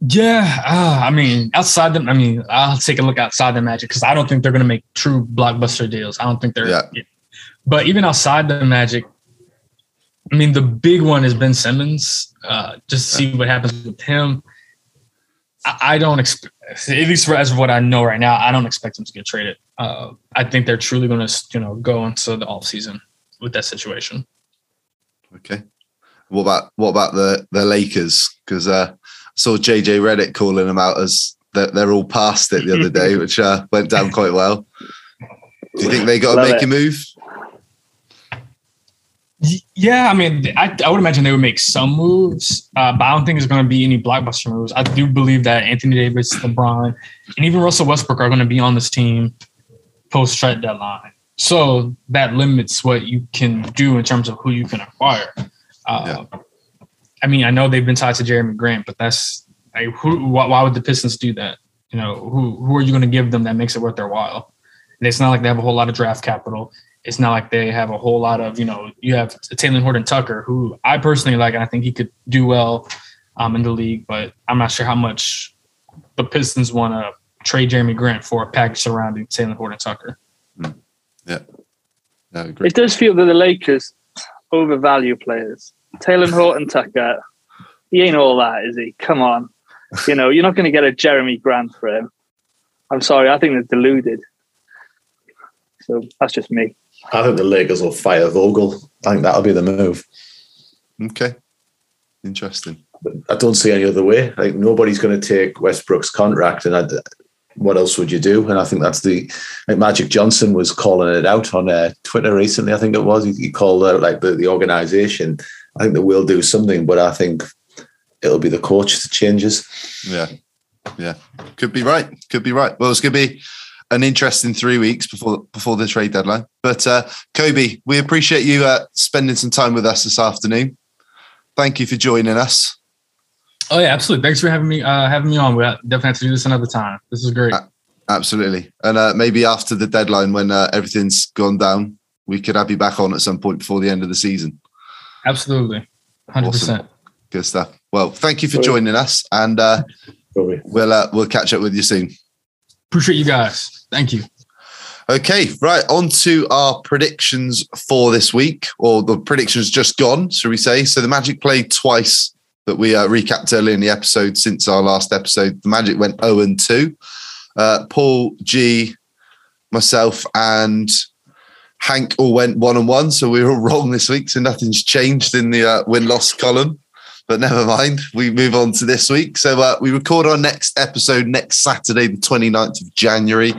Yeah, uh, I mean, outside them, I mean, I'll take a look outside the Magic because I don't think they're going to make true blockbuster deals. I don't think they're. Yeah. Yeah. But even outside the Magic, I mean, the big one is Ben Simmons. Uh, just see what happens with him. I, I don't expect at least for, as of what I know right now, I don't expect them to get traded. Uh, I think they're truly going to, you know, go into the off season with that situation. Okay. What about what about the the Lakers? Because uh, I saw JJ Redick calling them out as they're, they're all past it the other day, which uh, went down quite well. Do you think they got to make it. a move? Yeah, I mean, I, I would imagine they would make some moves, uh, but I don't think there's going to be any blockbuster moves. I do believe that Anthony Davis, LeBron, and even Russell Westbrook are going to be on this team post trade deadline. So that limits what you can do in terms of who you can acquire. Uh, yeah. I mean, I know they've been tied to Jerami Grant, but that's like, who? Why, why would the Pistons do that? You know, who who are you going to give them that makes it worth their while? And it's not like they have a whole lot of draft capital it's not like they have a whole lot of, you know, you have Talen Horton Tucker, who I personally like, and I think he could do well um, in the league, but I'm not sure how much the Pistons want to trade Jerami Grant for a package surrounding Talen Horton Tucker. Mm. Yeah. It does feel that the Lakers overvalue players. Talen Horton Tucker, he ain't all that, is he? Come on. You know, you're not going to get a Jerami Grant for him. I'm sorry, I think they're deluded. So that's just me. I think the Lakers will fire Vogel. I think that'll be the move. Okay. Interesting. I don't see any other way. Like nobody's going to take Westbrook's contract, and I, what else would you do? And I think that's the like Magic Johnson was calling it out on uh, Twitter recently. I think it was he, he called out like the, the organization. I think they will do something, but I think it'll be the coach that changes. Yeah, yeah, could be right. Could be right. Well, it's going to be an interesting three weeks before before the trade deadline. But uh, Khobi, we appreciate you uh, spending some time with us this afternoon. Thank you for joining us. Oh yeah, absolutely. Thanks for having me uh, having me on. We definitely have to do this another time. This is great. absolutely, and uh, maybe after the deadline when uh, everything's gone down, we could have you back on at some point before the end of the season. Absolutely, hundred awesome. percent. Good stuff. Well, thank you for joining us, and uh, we'll we'll catch up with you soon. Appreciate you guys. Thank you. Okay, right. On to our predictions for this week, or the predictions just gone, shall we say. So the Magic played twice that we uh, recapped earlier in the episode since our last episode. The Magic went 0 and 2. Uh, Paul, G, myself, and Hank all went 1 and 1. So we were all wrong this week. So nothing's changed in the uh, win loss column. But never mind. We move on to this week. So uh, we record our next episode next Saturday, the 29th of January.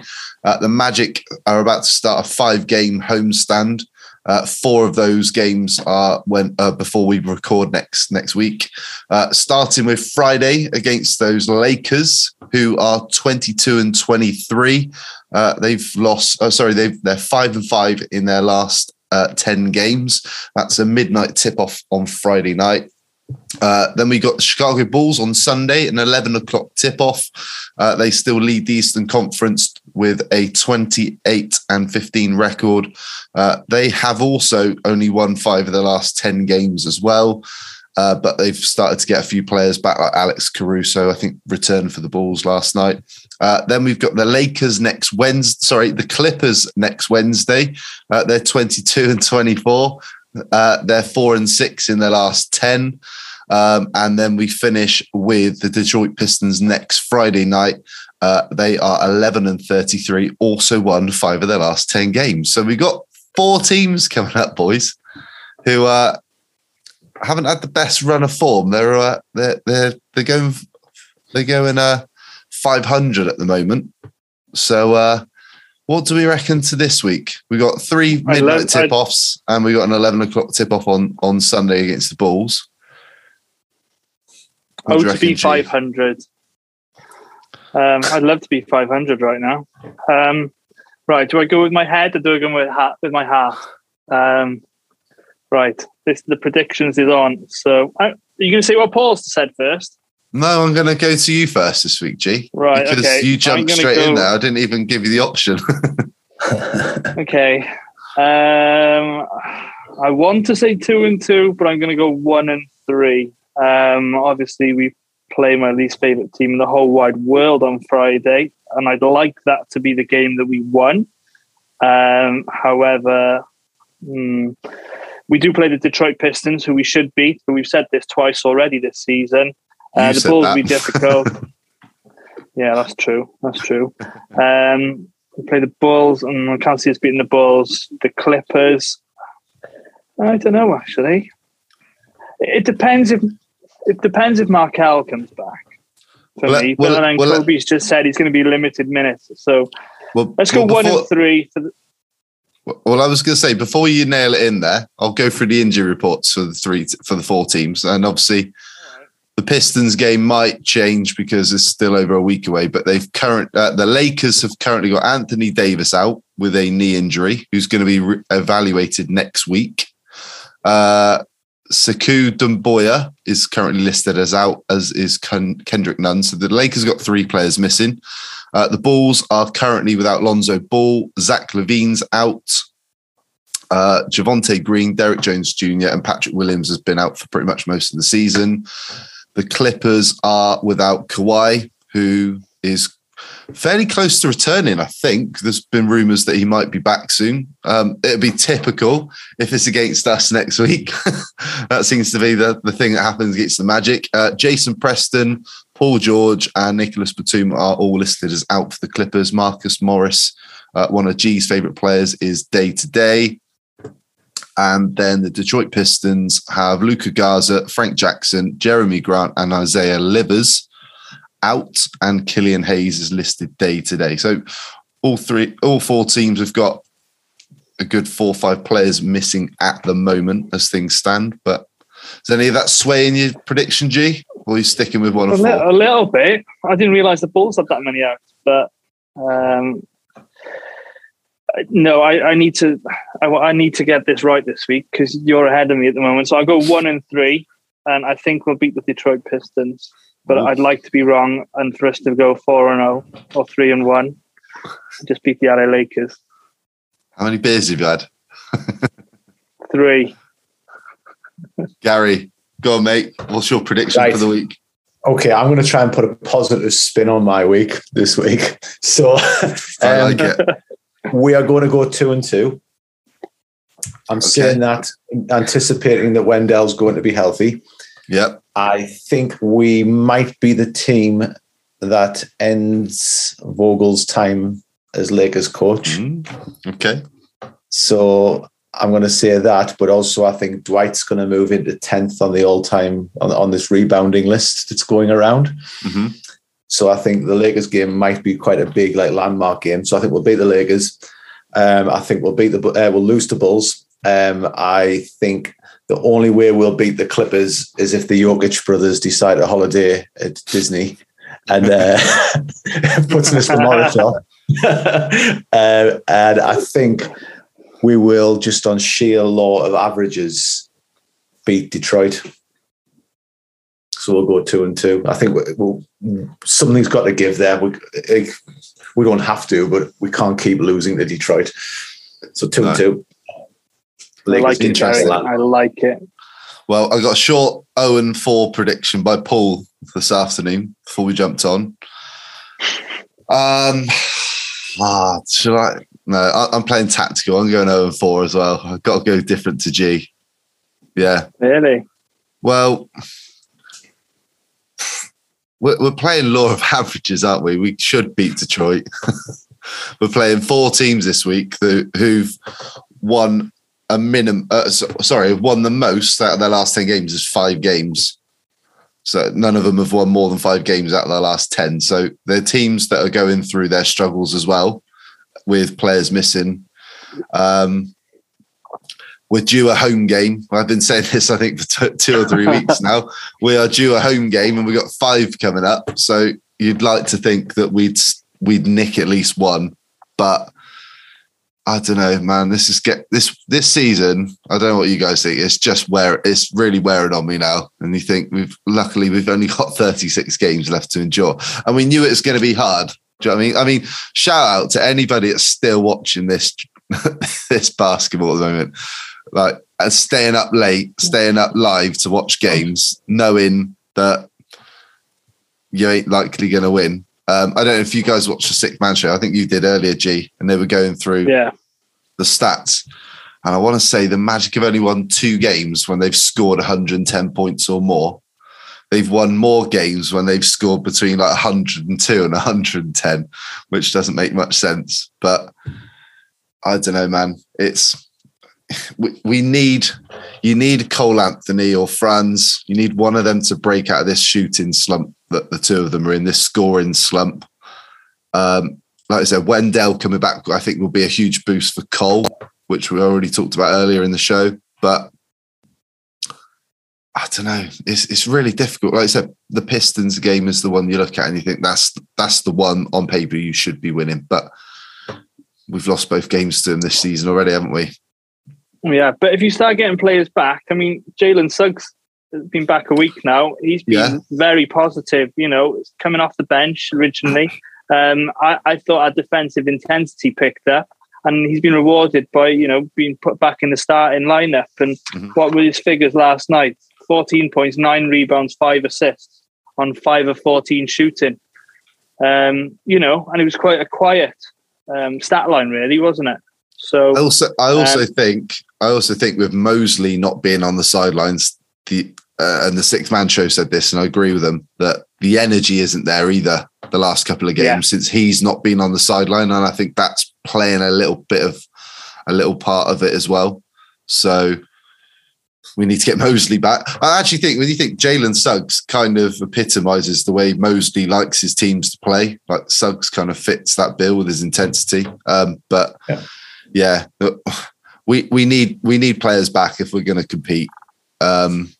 Uh, the Magic are about to start a five game homestand. Uh, four of those games are when uh, before we record next next week. Uh, starting with Friday against those Lakers, who are twenty two and twenty three. Uh, they've lost. Oh, sorry, they've they're five and five in their last uh, ten games. That's a midnight tip off on Friday night. Uh, then we got the Chicago Bulls on Sunday, an 11 o'clock tip off. Uh, they still lead the Eastern Conference with a 28 and 15 record. Uh, they have also only won five of the last 10 games as well. Uh, but they've started to get a few players back, like Alex Caruso, I think, returned for the Bulls last night. Uh, then we've got the Lakers next Wednesday. Sorry, the Clippers next Wednesday. They're 22 and 24. Uh, they're four and six in their last 10. Um, and then we finish with the Detroit Pistons next Friday night. Uh, they are 11 and 33, also won five of their last 10 games. So we've got four teams coming up, boys, who uh, haven't had the best run of form. They're uh, they're they're they're going they're going uh 500 at the moment. So uh, what do we reckon to this week? We got three midnight tip offs, and we got an 11 o'clock tip off on on Sunday against the Bulls. What oh, to be 500. Um, I'd love to be 500 right now. Um, right, do I go with my head or do I go with, ha- with my heart? Um, right, this the predictions is on. So, I, are you going to say what Paul said first? No, I'm going to go to you first this week, G. Right, because okay. you jumped straight go... in there. I didn't even give you the option. okay. Um, I want to say two and two, but I'm going to go one and three. Um, obviously, we play my least favorite team in the whole wide world on Friday, and I'd like that to be the game that we won. Um, however, mm, we do play the Detroit Pistons, who we should beat, but we've said this twice already this season. Uh, the Bulls will be difficult. yeah, that's true. That's true. Um, we play the Bulls, and I can't see us beating the Bulls. The Clippers. I don't know, actually. It depends if it depends if Markelle comes back for well, me. Well, but then well, Khobi's just said he's going to be limited minutes. So well, let's go one and three. For the- well, I was going to say before you nail it in there, I'll go through the injury reports for the three for the four teams, and obviously the Pistons game might change because it's still over a week away. But they've current uh, the Lakers have currently got Anthony Davis out with a knee injury, who's going to be re- evaluated next week. Uh, Sekou Doumbouya is currently listed as out, as is Kendrick Nunn. So the Lakers got three players missing. Uh, the Bulls are currently without Lonzo Ball. Zach LaVine's out. Uh, Javonte Green, Derrick Jones Jr., and Patrick Williams has been out for pretty much most of the season. The Clippers are without Kawhi, who is fairly close to returning. I think there's been rumours that he might be back soon. Um, it'd be typical if it's against us next week. that seems to be the, the thing that happens against the Magic. Uh, Jason Preston, Paul George, and Nicholas Batum are all listed as out for the Clippers. Marcus Morris, uh, one of G's favourite players, is day to day. And then the Detroit Pistons have Luka Garza, Frank Jackson, Jerami Grant, and Isaiah Livers out, and Killian Hayes is listed day to day. So all three, all four teams have got a good four or five players missing at the moment as things stand. But is any of that swaying your prediction, G? Or are you sticking with one a, li- a little bit. I didn't realise the Bulls had that many out, but um, no, I, I, need to. I, I, need to get this right this week because you're ahead of me at the moment. So I'll go one and three, and I think we'll beat the Detroit Pistons but I'd like to be wrong and for us to go four and zero oh or three and one, just beat the LA Lakers. How many beers have you had? Three. Gary, go on, mate. What's your prediction right. for the week? Okay, I'm going to try and put a positive spin on my week this week. So, I like um, it. We are going to go two and two. I'm Okay. saying that anticipating that Wendell's going to be healthy. Yep. I think we might be the team that ends Vogel's time as Lakers coach. Mm, Okay. So I'm going to say that, but also I think Dwight's going to move into tenth on the all-time on, on this rebounding list that's going around. hmm So I think the Lakers game might be quite a big like landmark game. So I think we'll beat the Lakers. Um, I think we'll beat the uh, we'll lose to Bulls. Um, I think the only way we'll beat the Clippers is if the Jokic brothers decide a holiday at Disney and uh, puts this for Monitor. uh, and I think we will just on sheer law of averages beat Detroit. So we'll go two and two. I think we- we'll, something's got to give there. We, eh, we don't have to, but we can't keep losing to Detroit. So two No. and two. I like it, interesting. I like it. Well, I got a short 0 and 4 prediction by Paul this afternoon before we jumped on. Um, ah, should I? No, I, I'm playing tactical. I'm going 0 and 4 as well. I've got to go different to G. Yeah. Really? Well, we're, we're playing law of averages, aren't we? We should beat Detroit. we're playing four teams this week who, who've won a minimum. Uh, sorry, won the most out of their last ten games is five games. So none of them have won more than five games out of their last ten. So they're teams that are going through their struggles as well, with players missing. Um, we're due a home game. I've been saying this, I think, for two or three weeks now. We are due a home game, and we've got five coming up. So you'd like to think that we'd we'd nick at least one, but I don't know, man. This is get this this season. I don't know what you guys think. It's just where it's really wearing on me now. And you think we've luckily we've only got 36 games left to endure, and we knew it was going to be hard. Do you know what I mean? I mean, shout out to anybody that's still watching this this basketball at the moment like staying up late, staying up live to watch games, knowing that you ain't likely going to win. Um, I don't know if you guys watched the Six Man Show. I think you did earlier, G, and they were going through Yeah. the stats. And I want to say the Magic have only won two games when they've scored 110 points or more. They've won more games when they've scored between like 102 and 110, which doesn't make much sense. But I don't know, man. It's we, we need you need Cole Anthony or Franz. You need one of them to break out of this shooting slump that the two of them are in, this scoring slump. Um, like I said, Wendell coming back, I think will be a huge boost for Cole, which we already talked about earlier in the show. But I don't know. It's it's really difficult. Like I said, the Pistons game is the one you look at and you think that's that's the one on paper you should be winning. But we've lost both games to them this season already, haven't we? Yeah, but if you start getting players back, I mean, Jalen Suggs has been back a week now. He's been Yeah. very positive. You know, coming off the bench originally. Um, I, I thought our defensive intensity picked up, and he's been rewarded by you know being put back in the starting lineup. And Mhm. what were his figures last night? Fourteen points, nine rebounds, five assists on five of fourteen shooting. Um, you know, and it was quite a quiet um, stat line, really, wasn't it? So I also, I also Um, think, I also think with Mosley not being on the sidelines, the uh, and the six man show said this, and I agree with them that the energy isn't there either. The last couple of games Yeah. since he's not been on the sideline, and I think that's playing a little bit of a little part of it as well. So we need to get Mosley back. I actually think when you think Jalen Suggs kind of epitomizes the way Mosley likes his teams to play. Like Suggs kind of fits that bill with his intensity. Um, but Yeah. yeah, we we need we need players back if we're going to compete. Um,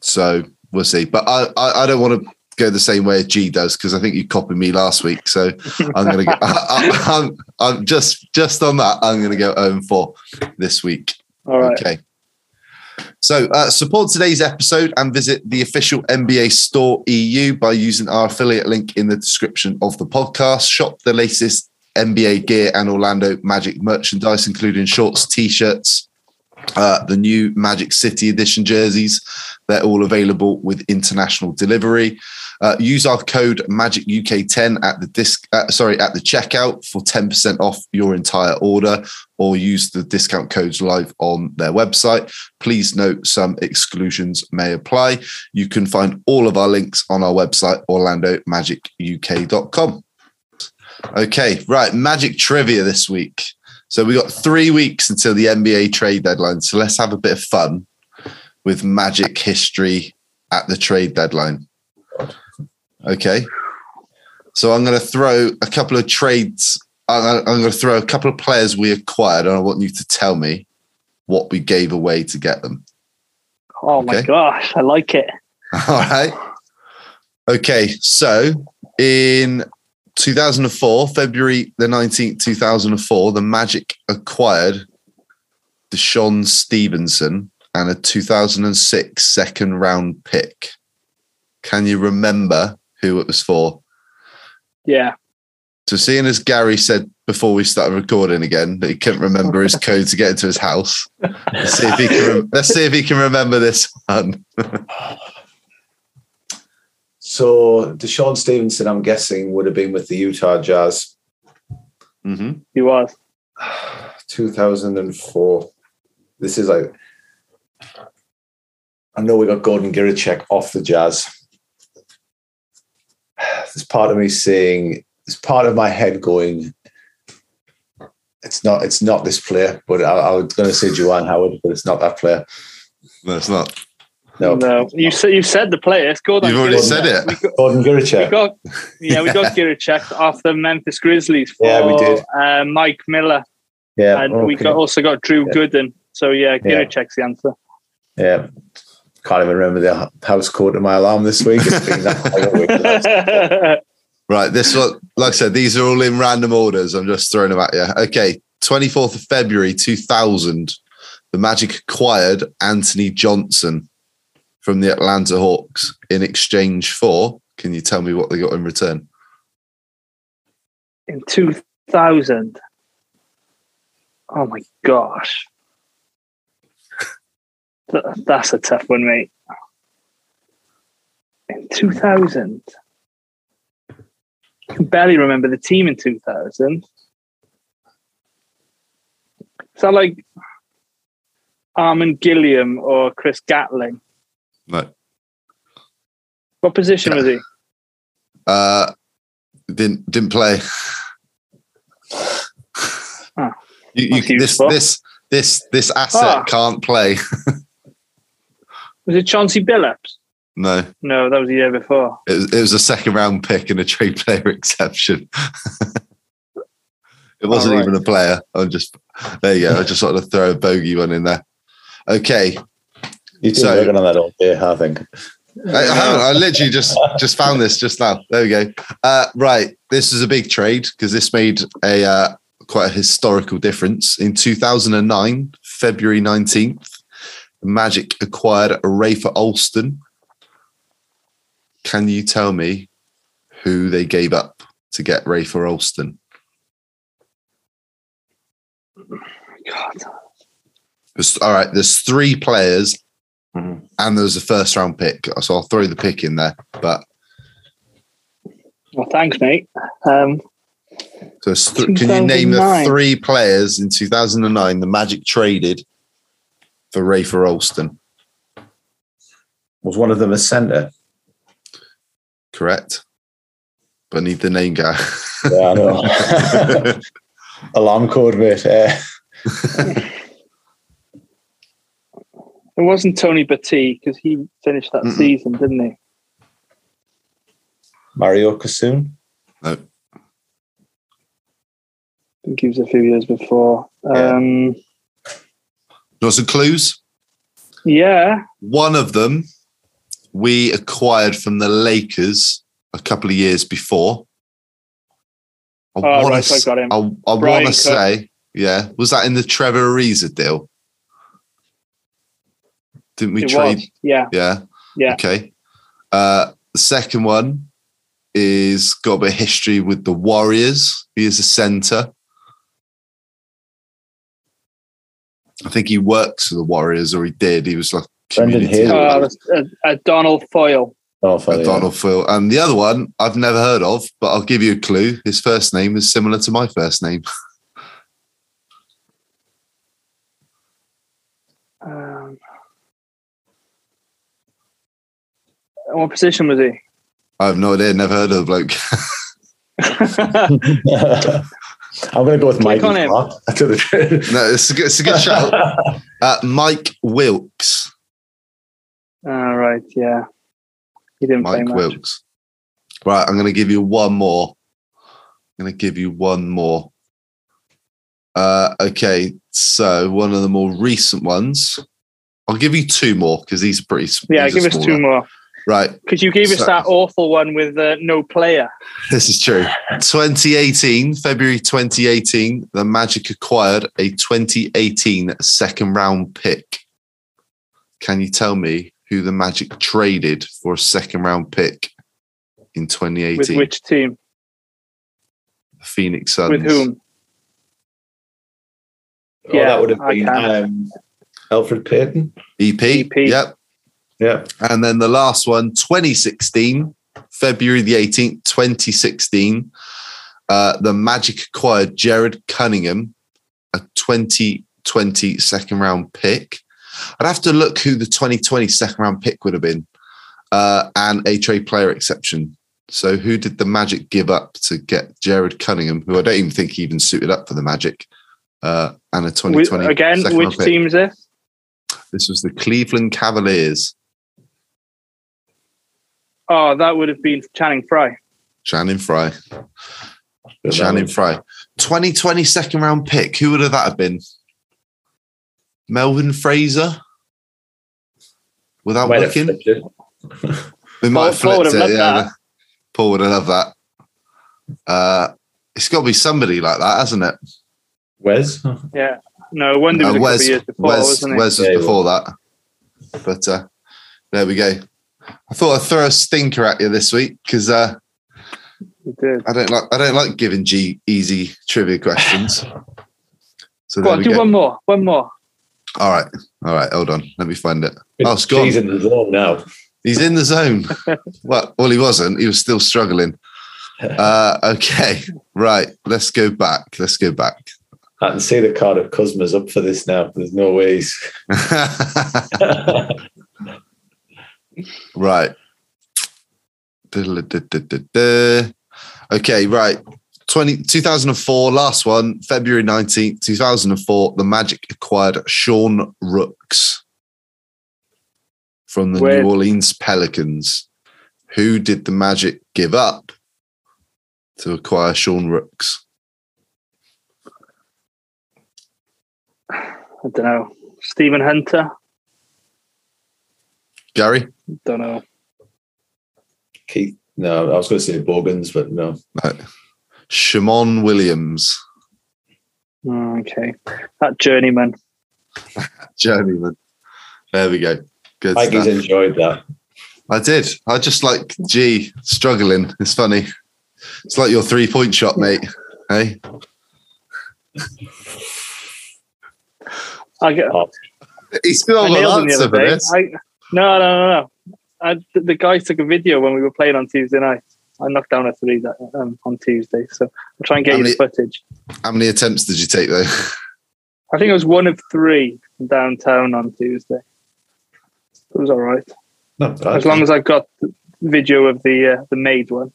so we'll see. But I I, I don't want to go the same way as G does because I think you copied me last week. So I'm going to go. I, I, I'm I'm just just on that. I'm going to go home for this week. all right. Okay. So uh, support today's episode and visit the official NBA Store EU by using our affiliate link in the description of the podcast. Shop the latest NBA gear and Orlando Magic merchandise, including shorts, t-shirts, uh, the new Magic City edition jerseys. They're all available with international delivery. Uh, use our code Magic UK 10 at the disc. Uh, sorry, at the checkout for 10% off your entire order, or use the discount codes live on their website. Please note some exclusions may apply. You can find all of our links on our website, OrlandoMagicUK.com. Okay, right. Magic trivia this week. So we got three weeks until the NBA trade deadline. So let's have a bit of fun with Magic history at the trade deadline. Okay. So I'm going to throw a couple of trades. I'm going to throw a couple of players we acquired, and I want you to tell me what we gave away to get them. Oh my gosh, I like it. All right. Okay. So in 2004, February the 19th, 2004, the Magic acquired DeShawn Stevenson and a 2006 second round pick. Can you remember who it was for? Yeah. So, seeing as Gary said before we started recording again that he couldn't remember his code to get into his house, let's see if he can. Let's see if he can remember this one. So DeShawn Stevenson, I'm guessing, would have been with the Utah Jazz, hmm He was. 2004. This is like, I know we got Gordon Giricek off the Jazz. There's part of me saying, there's part of my head going, it's not, it's not this player, but I, I was going to say Juwan Howard, but it's not that player. No, it's not. No, No, you said you said the players. It's Gordon. You've already Giricek. said it. We got, Gordon we Giricek. got yeah, we got Giricek off the Memphis Grizzlies for Yeah, we did. Uh, Mike Miller, Yeah, and we okay. got also got Drew Yeah. Gooden. So yeah, Yeah. Giricek's the answer. Yeah. Can't even remember the house code of my alarm this week. It's been that long a week. Right. This one, like I said, these are all in random orders. I'm just throwing them at you. Okay. 24th of February 2000, the Magic acquired Anthony Johnson from the Atlanta Hawks in exchange for. Can you tell me what they got in return? In two thousand. Oh my gosh. Th- That's a tough one, mate. In 2000. I can barely remember the team in 2000. Is that like Armen Gilliam or Chris Gatling? No. What position was he? Uh, didn't didn't play. Oh, You, you, this this this this asset Ah. can't play. Was it Chauncey Billups? No, No, that was the year before. it was, it was a second round pick and a trade player exception. it wasn't right. even a player. I'm just there. You go. I just wanted to throw a bogey one in there. Okay, You've been So- working on that all day, I think. I, I haven't. I literally just just found this just now. There we go. Uh, right, this is a big trade because this made a uh, quite a historical difference. In 2009, February 19th, Magic acquired Rafer Alston. Can you tell me who they gave up to get Rafer Alston? God. All right, there's three players Mhm. and there's a first round pick. So I'll throw the pick in there. But Well, thanks, mate. Um, So, th- can you name the three players in 2009 the Magic traded for Rafer Alston? Was one of them a centre? Correct. But I need the name guy. Yeah, I know. Alarm code, mate. Uh, it wasn't Tony Battie because he finished that Mm-mm. season, didn't he? Mario Kasun. no. I think he was a few years before. Yeah. Um, Got some clues? yeah. One of them we acquired from the Lakers a couple of years before. I Oh, wanna right, I s- got him. I, I Brian want to say, yeah, was that in the Trevor Ariza deal? Didn't we It trade? was. Yeah. Yeah. Yeah. Okay. Uh, the second one is got a bit of history with the Warriors. He is a center. I think he works for the Warriors, or he did. He was like Brendan community. Hayes. Uh, that's, uh, uh, Adonal Foyle. Oh, funny, Donald Phil. And the other one I've never heard of, but I'll give you a clue. His first name is similar to my first name. Um, what position was he? I have no idea. Never heard of the bloke. I'm going to go with Mike. on him. no, it's a good, it's a good shout. Uh, Mike Wilks. All right, yeah. He didn't play Mike much. Wilkes. Right, I'm going to give you one more. I'm going to give you one more. Uh, okay, so one of the more recent ones. I'll give you two more because these are pretty. Yeah, these are give us two more. Right, Because you gave us that awful one with uh, no player. this is true. 2018, February 2018, the Magic acquired a 2018 second round pick. Can you tell me who the Magic traded for a second round pick in 2018? With which team? The Phoenix Suns. With whom? Oh, Yeah, that would have been um, Elfrid Payton. EP. EP. Yep. Yeah. And then the last one, 2016, February the 18th, 2016, uh, the Magic acquired Jared Cunningham, a 2020 second round pick. I'd have to look who the 2020 second round pick would have been, uh, and a trade player exception. So, who did the Magic give up to get Jared Cunningham, who I don't even think he even suited up for the Magic, uh, and a With, 2020 again, second which round pick? team is this? This was the Cleveland Cavaliers. Oh, that would have been Channing Frye. Channing Frye. Channing Frye. 2020 second round pick. Who would have that have been? Melvin Frazier? Without might have looking? it. We might have Paul- Paul would have it. Yeah. that. Paul would have loved that. Uh, it's got to be somebody like that, hasn't it? Wes. Yeah. No, Wendy was Uh, a couple Wes, years before, Wes, wasn't he? Wes was Yeah, he before that. But uh, there we go. I thought I'd throw a stinker at you this week because uh, I don't like I don't like giving G easy trivia questions. So Go on, do go. one more. One more. All right, all right. Hold on, let me find it. Oh, it's gone. He's in the zone now. He's in the zone. well, well, he wasn't. He was still struggling. Uh, okay, right. Let's go back. Let's go back. I can see the Cardiff Cosmos up for this now. There's no ways. Right. Okay, right. 20, 2004, last one, February 19th, 2004, the Magic acquired Sean Rooks from the Weird. New Orleans Pelicans. Who did the Magic give up to acquire Sean Rooks? I don't know. Steven Hunter? Gary? Don't know. Keith. No, I was going to say Bogans, but no. No. Shimon Williams. Oh, okay. That journeyman. Journeyman. There we go. Good Mikey's stuff. enjoyed that. I did. I just like G struggling. It's funny. It's like your three point shot, mate. Hey, I get. Oh, he's still I got an the answer other for day. this. I, no, no, no, no. I, the, the guy took a video when we were playing on Tuesday night. I knocked down a three that, um, on Tuesday, so I'll try and get How you many- the footage. How many attempts did you take though? I think it was one of three downtown on Tuesday. It was all right not bad. as long as I've got the video of the uh, the made one.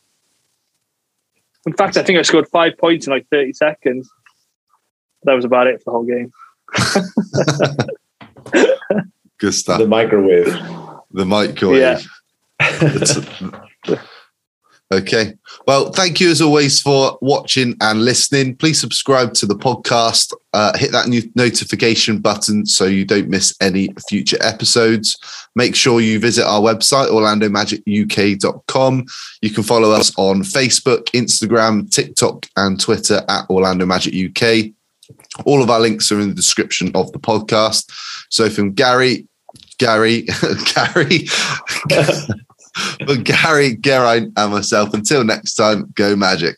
In fact, I think I scored five points in like thirty seconds. That was about it for the whole game. Good stuff. the microwave. The microwave. Yeah. okay. Well, thank you as always for watching and listening. Please subscribe to the podcast. Uh, hit that new notification button so you don't miss any future episodes. Make sure you visit our website, orlandomagicuk.com. You can follow us on Facebook, Instagram, TikTok, and Twitter at Orlando Magic UK. All of our links are in the description of the podcast. So from Gary, Gary, Gary, but Gary, Geraint, and myself. Until next time, go Magic.